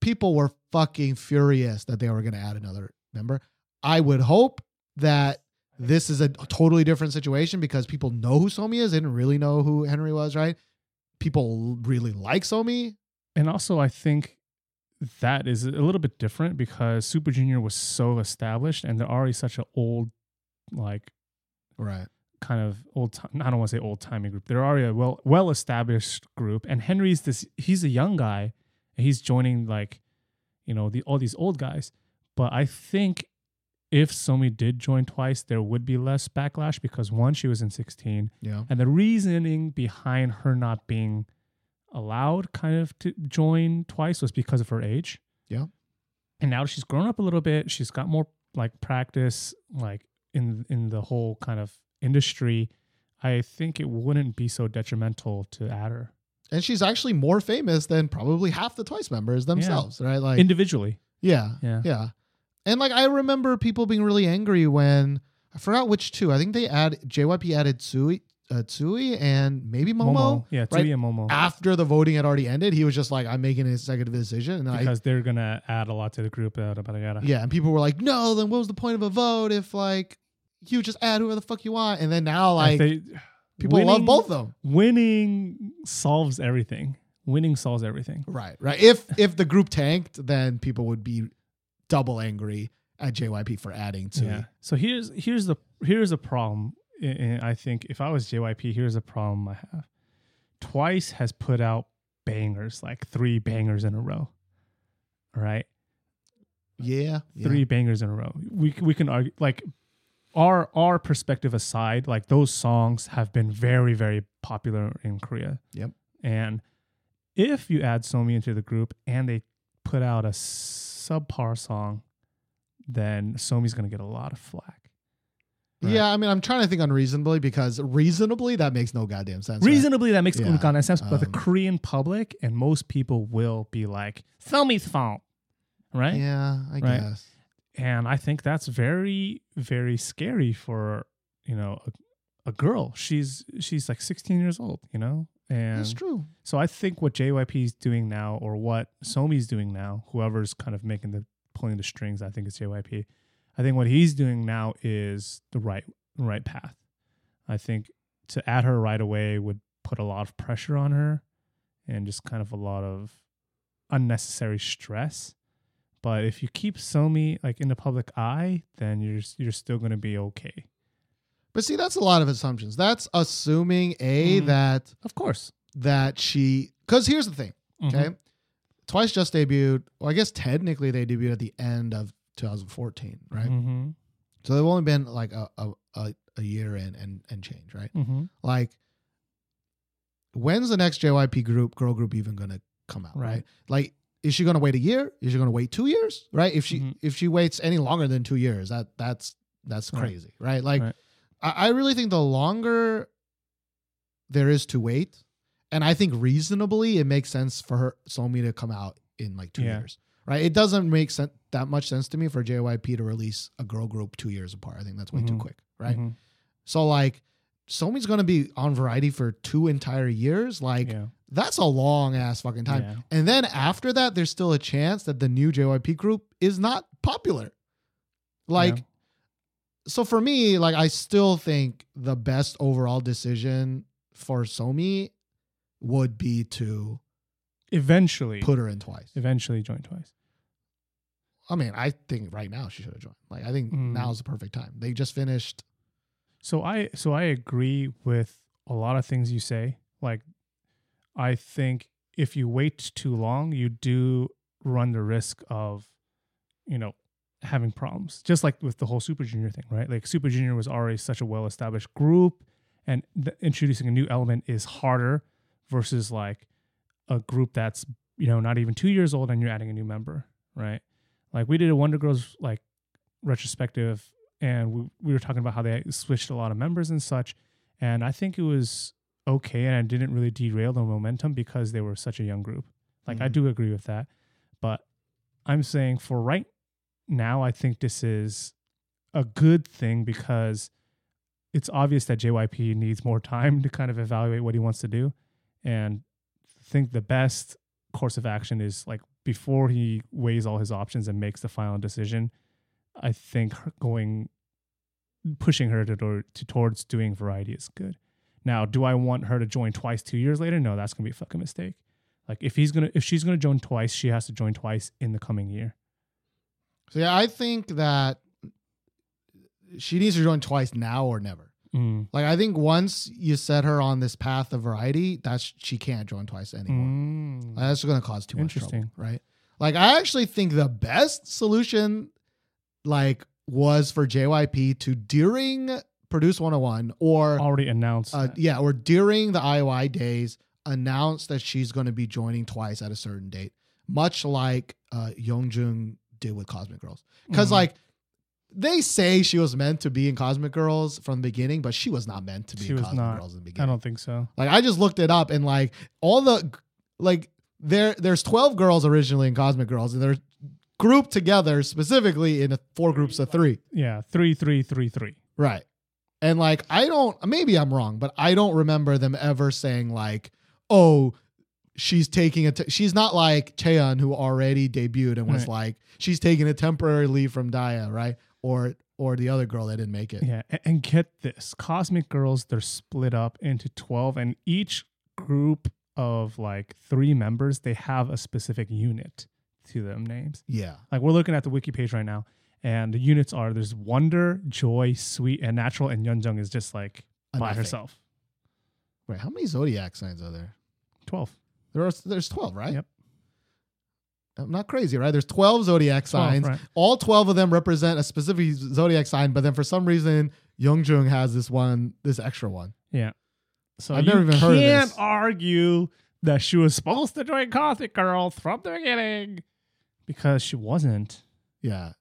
people were fucking furious that they were going to add another member i would hope that this is a totally different situation because people know who somi is they didn't really know who henry was right people really like somi And also, I think that is a little bit different because Super Junior was so established and they're already such an old, like, right kind of old time I don't want to say old timey group. They're already a well well established group. And Henry's this he's a young guy and he's joining like, you know, the all these old guys. But I think if Somi did join twice, there would be less backlash because one, she was in 16. yeah And the reasoning behind her not being allowed kind of to join twice was because of her age. Yeah. And now she's grown up a little bit. She's got more like practice, like in in the whole kind of industry. I think it wouldn't be so detrimental to add her And she's actually more famous than probably half the Twice members themselves, right? Like, individually. yeah, Yeah. yeah. And like, I remember people being really angry when I forgot which two. I think they add JYP added Tzuyu, uh, Tzuyu and maybe Momo. Yeah, right? And Momo. After the voting had already ended, he was just like, "I'm making an executive decision," and I because they're gonna add a lot to the group. Yada, yada. Yeah, and people were like, "No, then what was the point of a vote if like you just add whoever the fuck you want?" And then now Like, they, people love both of them. Winning solves everything. Winning solves everything. Right, right. If if the group tanked, then people would be double angry at JYP for adding to. Yeah. So here's here's the here's a problem. I- I I think if I was JYP, here's a problem I have. Twice has put out bangers, like three bangers in a row. All right, Yeah, yeah. three bangers in a row. We we can argue like our our perspective aside, like those songs have been very very popular in Korea. Yep. And if you add Somi into the group and they put out a subpar song, then Somi's gonna get a lot of flack. Right. Yeah, I mean, I'm trying to think unreasonably because reasonably that makes no goddamn sense. right? Reasonably, that makes Yeah, kind of sense, but the um, Korean public and most people will be like, Somi's fault. Right? Yeah, I Right. guess. and I think that's very very scary for you know a, a girl. She's she's like 16 years old, you know, and That's true. so I think what JYP is doing now, or what Somi's doing now, whoever's kind of making the pulling the strings, I think it's JYP. I think what he's doing now is the right right path. I think to add her right away would put a lot of pressure on her, and just kind of a lot of unnecessary stress. But if you keep Somi like in the public eye, then you're you're still going to be okay. But see, that's a lot of assumptions. That's assuming a Mhm. that Of course. that she. Because here's the thing. Okay. Mhm. Twice just debuted. Well, I guess technically they debuted at the end of 2014, right? Mhm. So they've only been like a a, a, a year in and and change, right? Mhm. Like, when's the next JYP group girl group even gonna come out, right? Right. Like, is she gonna wait a year? Is she gonna wait two years? Right? If she Mhm. if she waits any longer than two years, that that's that's Right. crazy, right? Like, Right. I, I really think the longer there is to wait, and I think reasonably it makes sense for her Somi to come out in like two Yeah. years, right? It doesn't make sense that much sense to me for JYP to release a girl group two years apart. I think that's way too Mhm. quick, right? Mhm. So like, Somi's gonna be on Variety for two entire years. Like, yeah. that's a long ass fucking time. Yeah. And then after that, there's still a chance that the new JYP group is not popular. Like. So for me, like I still think the best overall decision for Somi would be to Eventually, put her in twice. eventually join twice. I mean, I think right now she should have joined. Like, I think Mm. now's the perfect time. They just finished. So I so I agree with a lot of things you say. Like I think if you wait too long, you do run the risk of, you know, having problems. Just like with the whole Super Junior thing, right? Like Super Junior was already such a well established group, and introducing a new element is harder versus like a group that's you know not even two years old and you're adding a new member, right? Like we did a Wonder Girls like retrospective and we, we were talking about how they switched a lot of members and such and i think it was okay and it didn't really derail the momentum because they were such a young group like i Mhm. do agree with that but i'm saying for right now i think this is a good thing because it's obvious that jyp needs more time to kind of evaluate what he wants to do and I think the best course of action is like before he weighs all his options and makes the final decision I think going pushing her to, to, to towards doing variety is good. Now, do I want her to join twice two years later? No, that's gonna be a fucking mistake. Like if he's gonna if she's gonna join twice, she has to join twice in the coming year. So yeah, I think that she needs to join twice now or never. Mm. Like I think once you set her on this path of variety, that's she can't join twice anymore. Mm. That's going to cause too much trouble, right? Like I actually think the best solution, like, was for JYP to during Produce 101 or Already announced. uh, yeah, or during the IOI days announced that she's going to be joining twice at a certain date, much like uh, Yeonjung did with Cosmic Girls. Because Mhm. like they say she was meant to be in Cosmic Girls from the beginning, but she was not meant to be She in was Cosmic not. Girls in the beginning. I don't think so. Like I just looked it up and like all the like there there's 12 girls originally in Cosmic Girls and they're grouped together specifically in four groups of 3. Yeah, three, three, three, three. Right. And like I don't maybe I'm wrong, but I don't remember them ever saying like, "Oh, she's taking a t-. she's not like Chaeyeon who already debuted and was Right. like she's taking a temporary leave from Dia, right? Or or the other girl that didn't make it. Yeah, and get this: Cosmic Girls, they're split up into twelve, and each group of like three members, they have a specific unit to them names. Yeah. Like we're looking at the wiki page right now, and the units are there's Wonder, Joy, Sweet, and Natural, and Yeonjung is just like by nothing. herself. Wait, how many zodiac signs are there? Twelve. There are there's 12, right? Yep. I'm not crazy, right? There's 12 zodiac 12, signs. right. All 12 of them represent a specific zodiac sign, but then for some reason Yeonjung has this one, this extra one. Yeah. So I've never even heard of can't argue that she was supposed to join Cosmic Girls from the beginning because she wasn't. Yeah.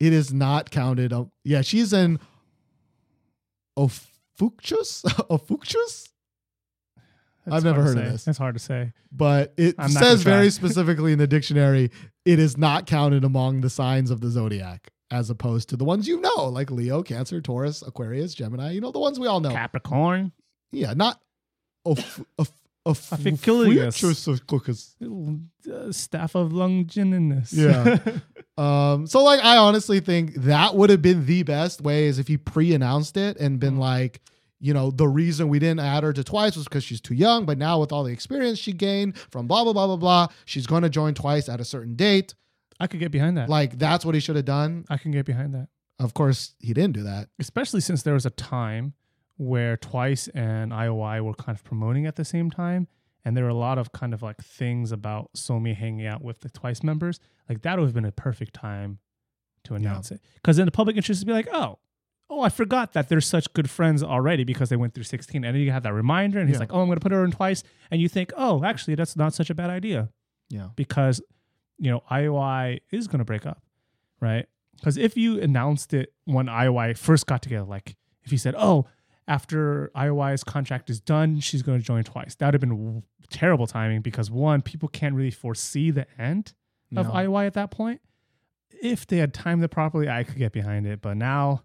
It is not counted. Yeah, she's in Ophiuchus? Ophiuchus? I've never heard of this. It's hard to say. But it I'm says very specifically in the dictionary, it is not counted among the signs of the zodiac as opposed to the ones you know, like Leo, Cancer, Taurus, Aquarius, Gemini, you know, the ones we all know. Capricorn. Yeah, not of of of staff of Longinus. Yeah. Um, so like I honestly think that would have been the best way is if he pre-announced it and been Mm. like, you know, the reason we didn't add her to twice was because she's too young, but now with all the experience she gained from blah blah blah blah blah, she's going to join twice at a certain date. I could get behind that. Like that's what he should have done. I can get behind that. Of course, he didn't do that. Especially since there was a time where Twice and IOI were kind of promoting at the same time. And there were a lot of kind of like things about Somi hanging out with the Twice members. Like that would have been a perfect time to announce it. Because then the public interest would be like, oh, oh, I forgot that they're such good friends already because they went through 16. And then you have that reminder, and he's Yeah. like, oh, I'm going to put her in twice. And you think, oh, actually, that's not such a bad idea. Yeah. because you know IOI is going to break up, right? Because if you announced it when IOI first got together, like if you said, "Oh, after IOI's contract is done, she's going to join twice," that would have been terrible timing because one, people can't really foresee the end of No. IOI at that point. If they had timed it properly, I could get behind it, but now.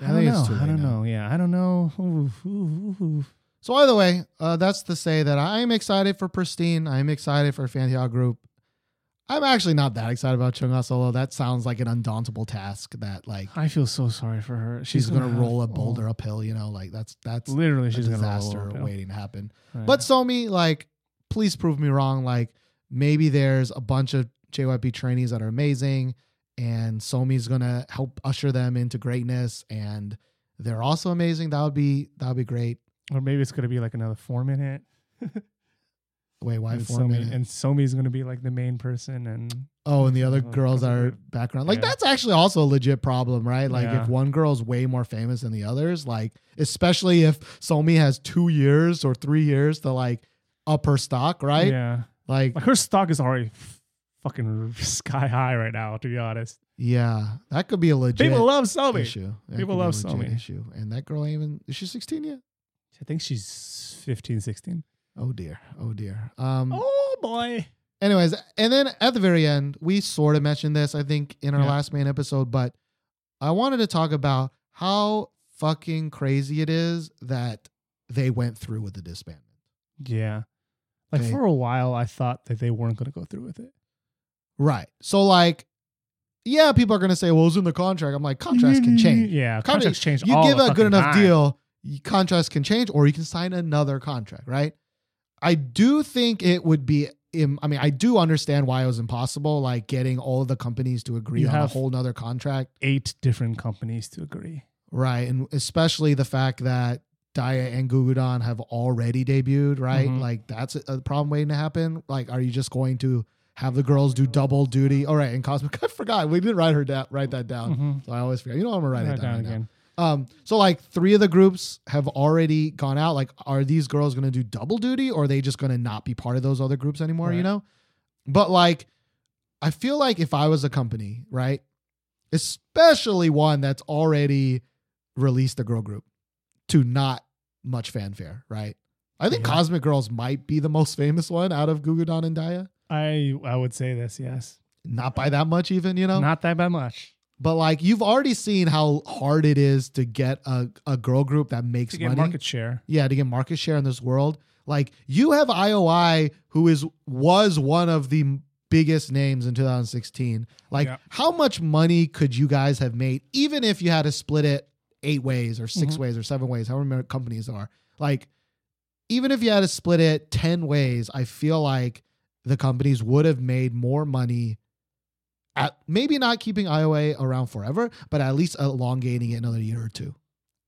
I I don't know. I don't now. know. Yeah, I don't know. Ooh, ooh, ooh. So either way, uh, that's to say that I'm excited for Pristin. I'm excited for Fantagio Group. I'm actually not that excited about Chungha Solo. That sounds like an undauntable task that like I feel so sorry for her. she's, gonna, have- roll a boulder uphill, you know, like that's that's Literally, she's gonna disaster waiting to happen. Right. But Somi, like, please prove me wrong. Like, maybe there's a bunch of JYP trainees that are amazing, and Somi's gonna help usher them into greatness, and they're also amazing. That would be that would be great. Or maybe it's gonna be like another four minute. Wait, why and four Somi, minutes? and Somi's gonna be like the main person, and Oh, and the other Oh, girls are background. Like yeah. that's actually also a legit problem, right? Like Yeah. if one girl's way more famous than the others, like especially if Somi has two years or three years to like up her stock, right? yeah, Like like her stock is already fucking sky high right now. To be honest, yeah, that could be a legit people love Somi. issue. That People could be a love Somi. issue. And that girl ain't even is she 16 yet? I think she's 15, 16. Oh dear. Oh dear. Um Oh boy. anyways, and then at the very end, we sort of mentioned this, I think, in our Yeah. last main episode, but I wanted to talk about how fucking crazy it is that they went through with the disbandment. Yeah. Like Okay. for a while, I thought that they weren't gonna go through with it. Right. So like, yeah, people are gonna say, well, it was in the contract. I'm like, contracts can change. Yeah, Contract- contracts change. You give a good enough time. deal, contracts can change, or you can sign another contract, right? I do think it would be. im- I mean, I do understand why it was impossible, like getting all of the companies to agree You on a whole nother contract, Eight different companies to agree. right? And especially the fact that Dia and Gugudan have already debuted, right? Mhm. Like that's a, a problem waiting to happen. Like, are you just going to have the girls do double duty? All right, and Cosmic, I forgot we didn't write her down, write that down, Mhm. so I always forget. You know, I'm gonna write Write it down, down right again. Um, so like three of the groups have already gone out. Like, are these girls going to do double duty, or are they just going to not be part of those other groups anymore? You know, but like, I feel like if I was a company, right, especially one that's already released a girl group to not much fanfare, right? I think Yeah. Cosmic Girls might be the most famous one out of Gugudan and Dia. I I would say this, yes. Not by that much, even you know. Not that by much. But like you've already seen how hard it is to get a, a girl group that makes To get money. market share. yeah, to get market share in this world. Like you have IOI who is was one of the biggest names in 2016. Like Yeah. how much money could you guys have made even if you had to split it eight ways or 6 Mhm. ways or seven ways, however many companies are. Like even if you had to split it 10 ways, I feel like the companies would have made more money at maybe not keeping IOI around forever, but at least elongating it another year or two.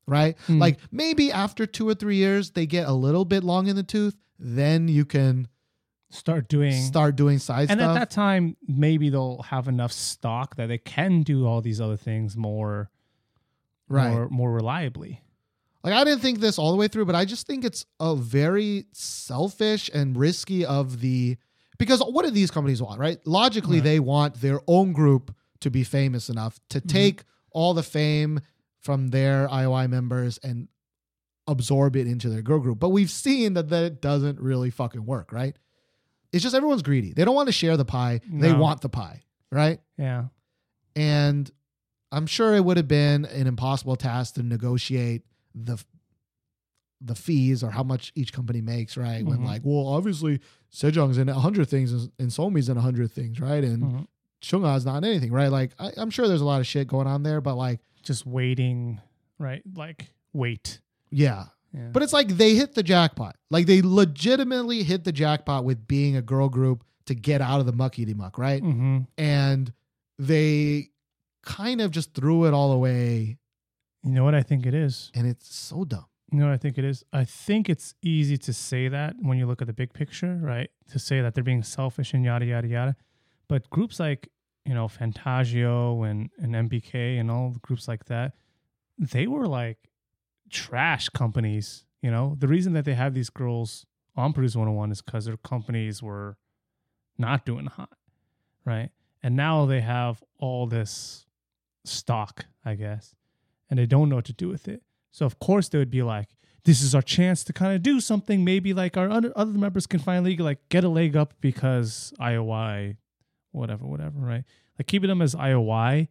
Right? Hmm. Like maybe after two or three years, they get a little bit long in the tooth. Then you can Start doing start doing side and stuff. at that time maybe they'll have enough stock that they can do all these other things more right. more, more reliably. Like I didn't think this all the way through, but I just think it's a very selfish and risky of the because what do these companies want, right? Logically, Right. they want their own group to be famous enough to mm-hmm. take all the fame from their IOI members and absorb it into their girl group. But we've seen that that doesn't really fucking work, right? It's just everyone's greedy. They don't want to share the pie. They want the pie, right? Yeah. and I'm sure it would have been an impossible task to negotiate the the fees or how much each company makes, right? When Mhm. like, well, obviously Sejeong's in a hundred things and and Somi's in a hundred things, right? And Mhm. Chungha's not in anything, right? Like, I, I'm sure there's a lot of shit going on there, but like, Just waiting, right? Like wait. yeah. Yeah. But it's like they hit the jackpot. Like they legitimately hit the jackpot with being a girl group to get out of the muckety muck, right? hmm And they kind of just threw it all away, you know what I think it is? and it's so dumb. What I think it is? I think it's easy to say that when you look at the big picture, right? To say that they're being selfish and yada yada yada. But groups like, you know, Fantagio and, and MBK and all the groups like that, they were like trash companies. You know, the reason that they have these girls on Produce 101 is because their companies were not doing hot, right? And now they have all this stock, I guess, and they don't know what to do with it. So of course they would be like, "This is our chance to kind of do something. Maybe like our other members can finally like get a leg up because IOI, whatever, whatever, right? Like keeping them as IOI,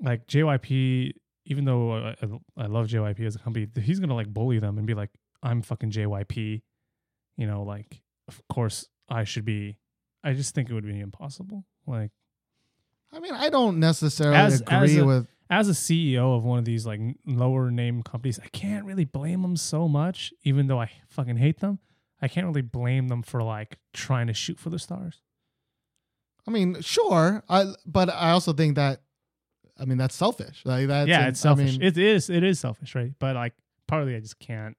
like JYP. Even though I, I- I love JYP as a company, he's gonna like bully them and be like, "I'm fucking JYP," you know, like of course I should be. I just think it would be impossible. Like I mean, I don't necessarily As- agree as a- with. As a CEO of one of these like lower name companies, I can't really blame them so much, even though I fucking hate them. I can't really blame them for like trying to shoot for the stars. I mean, sure, I but I also think that. I mean, that's selfish. Like that's yeah, it's selfish. I mean, it is. It is selfish, right? But like partly, I just can't.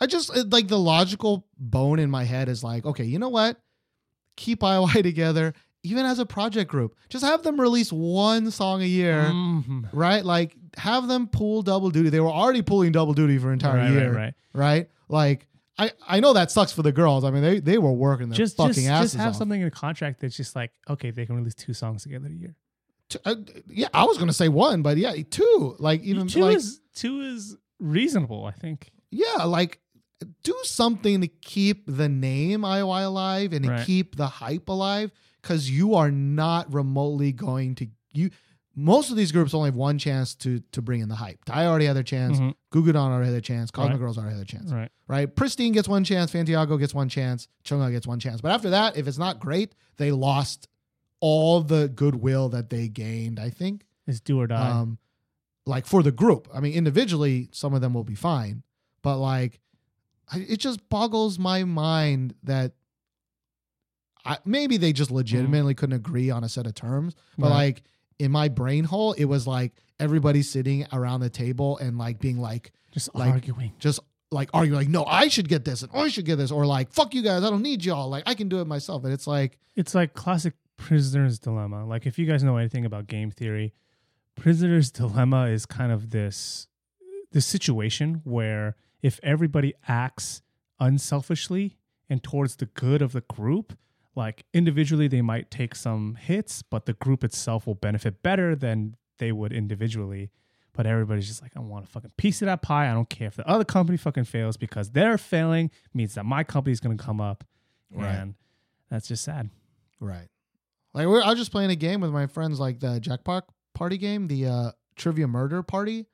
I just it- like the logical bone in my head is like, okay, you know what? Keep IOI together, even as a project group. Just have them release one song a year, Mhm. right? Like have them pull double duty. They were already pulling double duty for an entire right, year, right, right. right? Like I I know that sucks for the girls. I mean, they they were working their Just, fucking just, asses just have off. something in a contract that's just like, okay, they can release two songs together a year. Uh, yeah, I was gonna say one, but yeah, two. Like even two like is two is reasonable, I think. yeah, like do something to keep the name IOI alive and to Right. keep the hype alive because you are not remotely going to you. Most of these groups only have one chance to to bring in the hype. Dia already had their chance. Gugudan already had their chance. Cosmic Right. Girls already had their chance. Right. Right? Pristin gets one chance. Fantagio gets one chance. Chungha gets one chance. But after that, if it's not great, they lost all the goodwill that they gained. I think. It's do or die. Um, like for the group. I mean, individually, some of them will be fine, but like, it just boggles my mind that I, maybe they just legitimately mm. couldn't agree on a set of terms. But Right. like in my brain hole, it was like everybody sitting around the table and like being like, just like- arguing. just like arguing, like, no, I should get this and I should get this, or like, fuck you guys, I don't need y'all, like I can do it myself. And it's like, It's like classic prisoner's dilemma. Like if you guys know anything about game theory, prisoner's dilemma is kind of this this situation where if everybody acts unselfishly and towards the good of the group like individually they might take some hits but the group itself will benefit better than they would individually but everybody's just like i want a fucking piece of that pie i don't care if the other company fucking fails because they're failing means that my company's to come up Right. and that's just sad Right. Like we're, I was just playing a game with my friends, like the Jackbox Party game, the uh, Trivia Murder Party.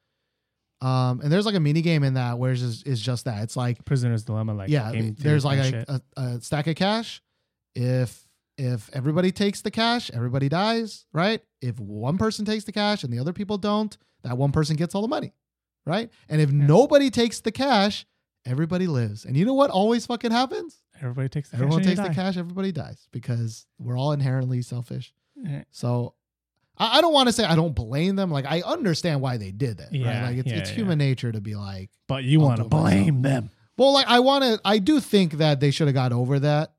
Um, and there's like a mini game in that where it's just, it's just that. It's like prisoner's dilemma like yeah, there's like a, a, a stack of cash. If if everybody takes the cash, everybody dies, right? If one person takes the cash and the other people don't, that one person gets all the money, right? And if nobody takes the cash, everybody lives. And you know what always fucking happens? everybody takes the Everyone cash takes the die. cash, everybody dies because we're all inherently selfish. Yeah. So I, I don't want to say I don't blame them. Like I understand why they did it. Yeah, right? Like it's, yeah, it's yeah. human nature to be like, but you want to it myself. blame them well, like I want to. I do think that they should have got over that,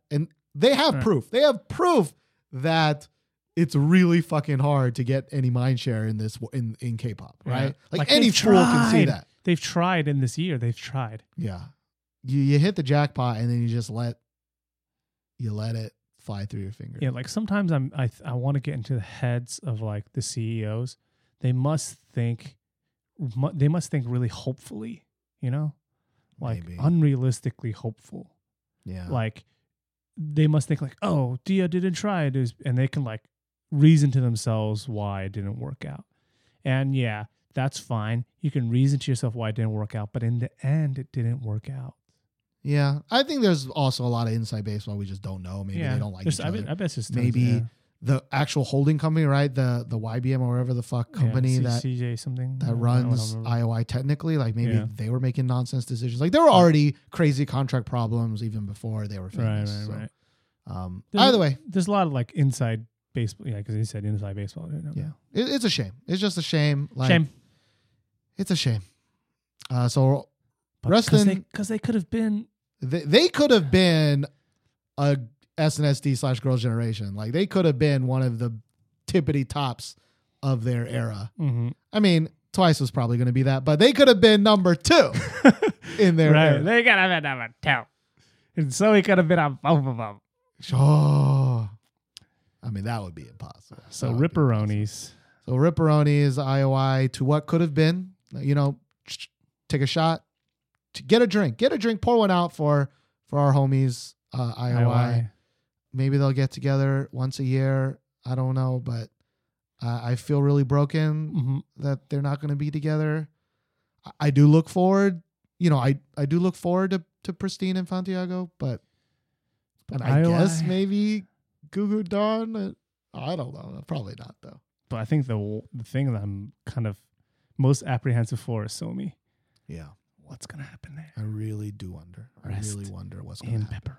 they have Right. proof. They have proof that it's really fucking hard to get any mind share in this in in K-pop, right? Yeah. Like, Like, any fool can see that. they've tried in this year they've tried Yeah, you you hit the jackpot and then you just let you let it fly through your fingers. Yeah, like sometimes I'm I I want to get into the heads of like the CEOs. They must think they must think really hopefully, you know? Like Maybe. unrealistically hopeful. yeah, Like they must think like, "Oh, Dia didn't try it," and they can like reason to themselves why it didn't work out. And yeah, that's fine. You can reason to yourself why it didn't work out, but in the end it didn't work out. yeah. I think there's also a lot of inside baseball we just don't know. Maybe yeah. they don't like There's- each I other. bet, I bet it's just Maybe yeah. The actual holding company, right? The the YBM or whatever the fuck Yeah, company C- that CJ something that I don't- I don't runs. IOI technically, like maybe Yeah. they were making nonsense decisions. Like there were already crazy contract problems even before they were right, famous. right, so, right. Um, There's either way, there's a lot of like inside baseball. Yeah, because he said inside baseball. yeah, it, it's a shame. It's just a shame. Like, Shame. It's a shame. Uh, so Because Reston- they, they could have been. they, they could have been a SNSD slash Girls' Generation. Like they could have been one of the tippity tops of their era. mhm. I mean, Twice was probably going to be that, but they could have been number two in their right. era. They could have been number two. And so he could have been on both of them. Oh, I mean that would be impossible. So That would be impossible. Ripperonis. So Ripperonis, is IOI to what could have been. You know, take a shot, to get a drink, get a drink, pour one out for for our homies uh, IOI. IOI. Maybe they'll get together once a year. I don't know, but uh, I feel really broken Mhm. that they're not going to be together. I, I do look forward. You know, I I do look forward to to Pristin and Fantagio, but and I guess IOI maybe Gugudan. uh, I don't know. Probably not though. But I think the the thing that I'm kind of most apprehensive for is Somi. Yeah, What's gonna happen there? I really do wonder. I really wonder what's to happen. pepperoni.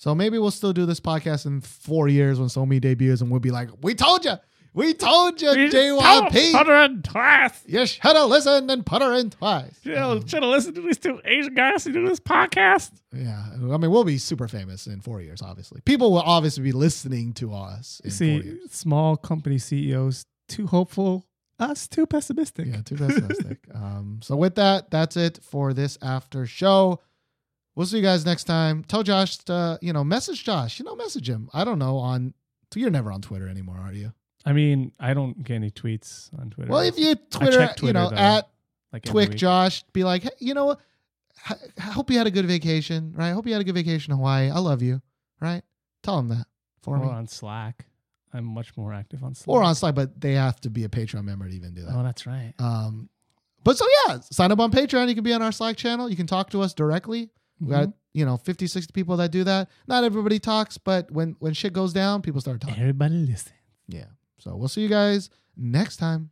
So maybe we'll still do this podcast in four years when Somi debuts, and we'll be like, "We told you, we told you, JYP. Hundred twice. You should have listened and put her in twice." You Um, should have listened to these two Asian guys who do this podcast. yeah, I mean, we'll be super famous in four years. Obviously, people will obviously be listening to us in See, small company CEOs too hopeful, us too pessimistic. Yeah, too pessimistic. um, so with that, that's it for this after show. We'll see you guys next time. Tell Josh to, you know, message Josh. You know, message him. I don't know on. You're never on Twitter anymore, are you? I mean, I don't get any tweets on Twitter. Well, if you Twitter, check you know, though. at like Twick. Josh, be like, hey, you know what? I hope you had a good vacation, right? I hope you had a good vacation in Hawaii. I love you, right? Tell him that for or me. on Slack. I'm much more active on Slack. Or on Slack, but they have to be a Patreon member to even do that. Oh, that's right. Um, but so yeah, sign up on Patreon. You can be on our Slack channel. You can talk to us directly. We got Mhm. you know 50, 60 people that do that. Not everybody talks, but when when shit goes down, people start talking. Everybody listen. Yeah. So we'll see you guys next time.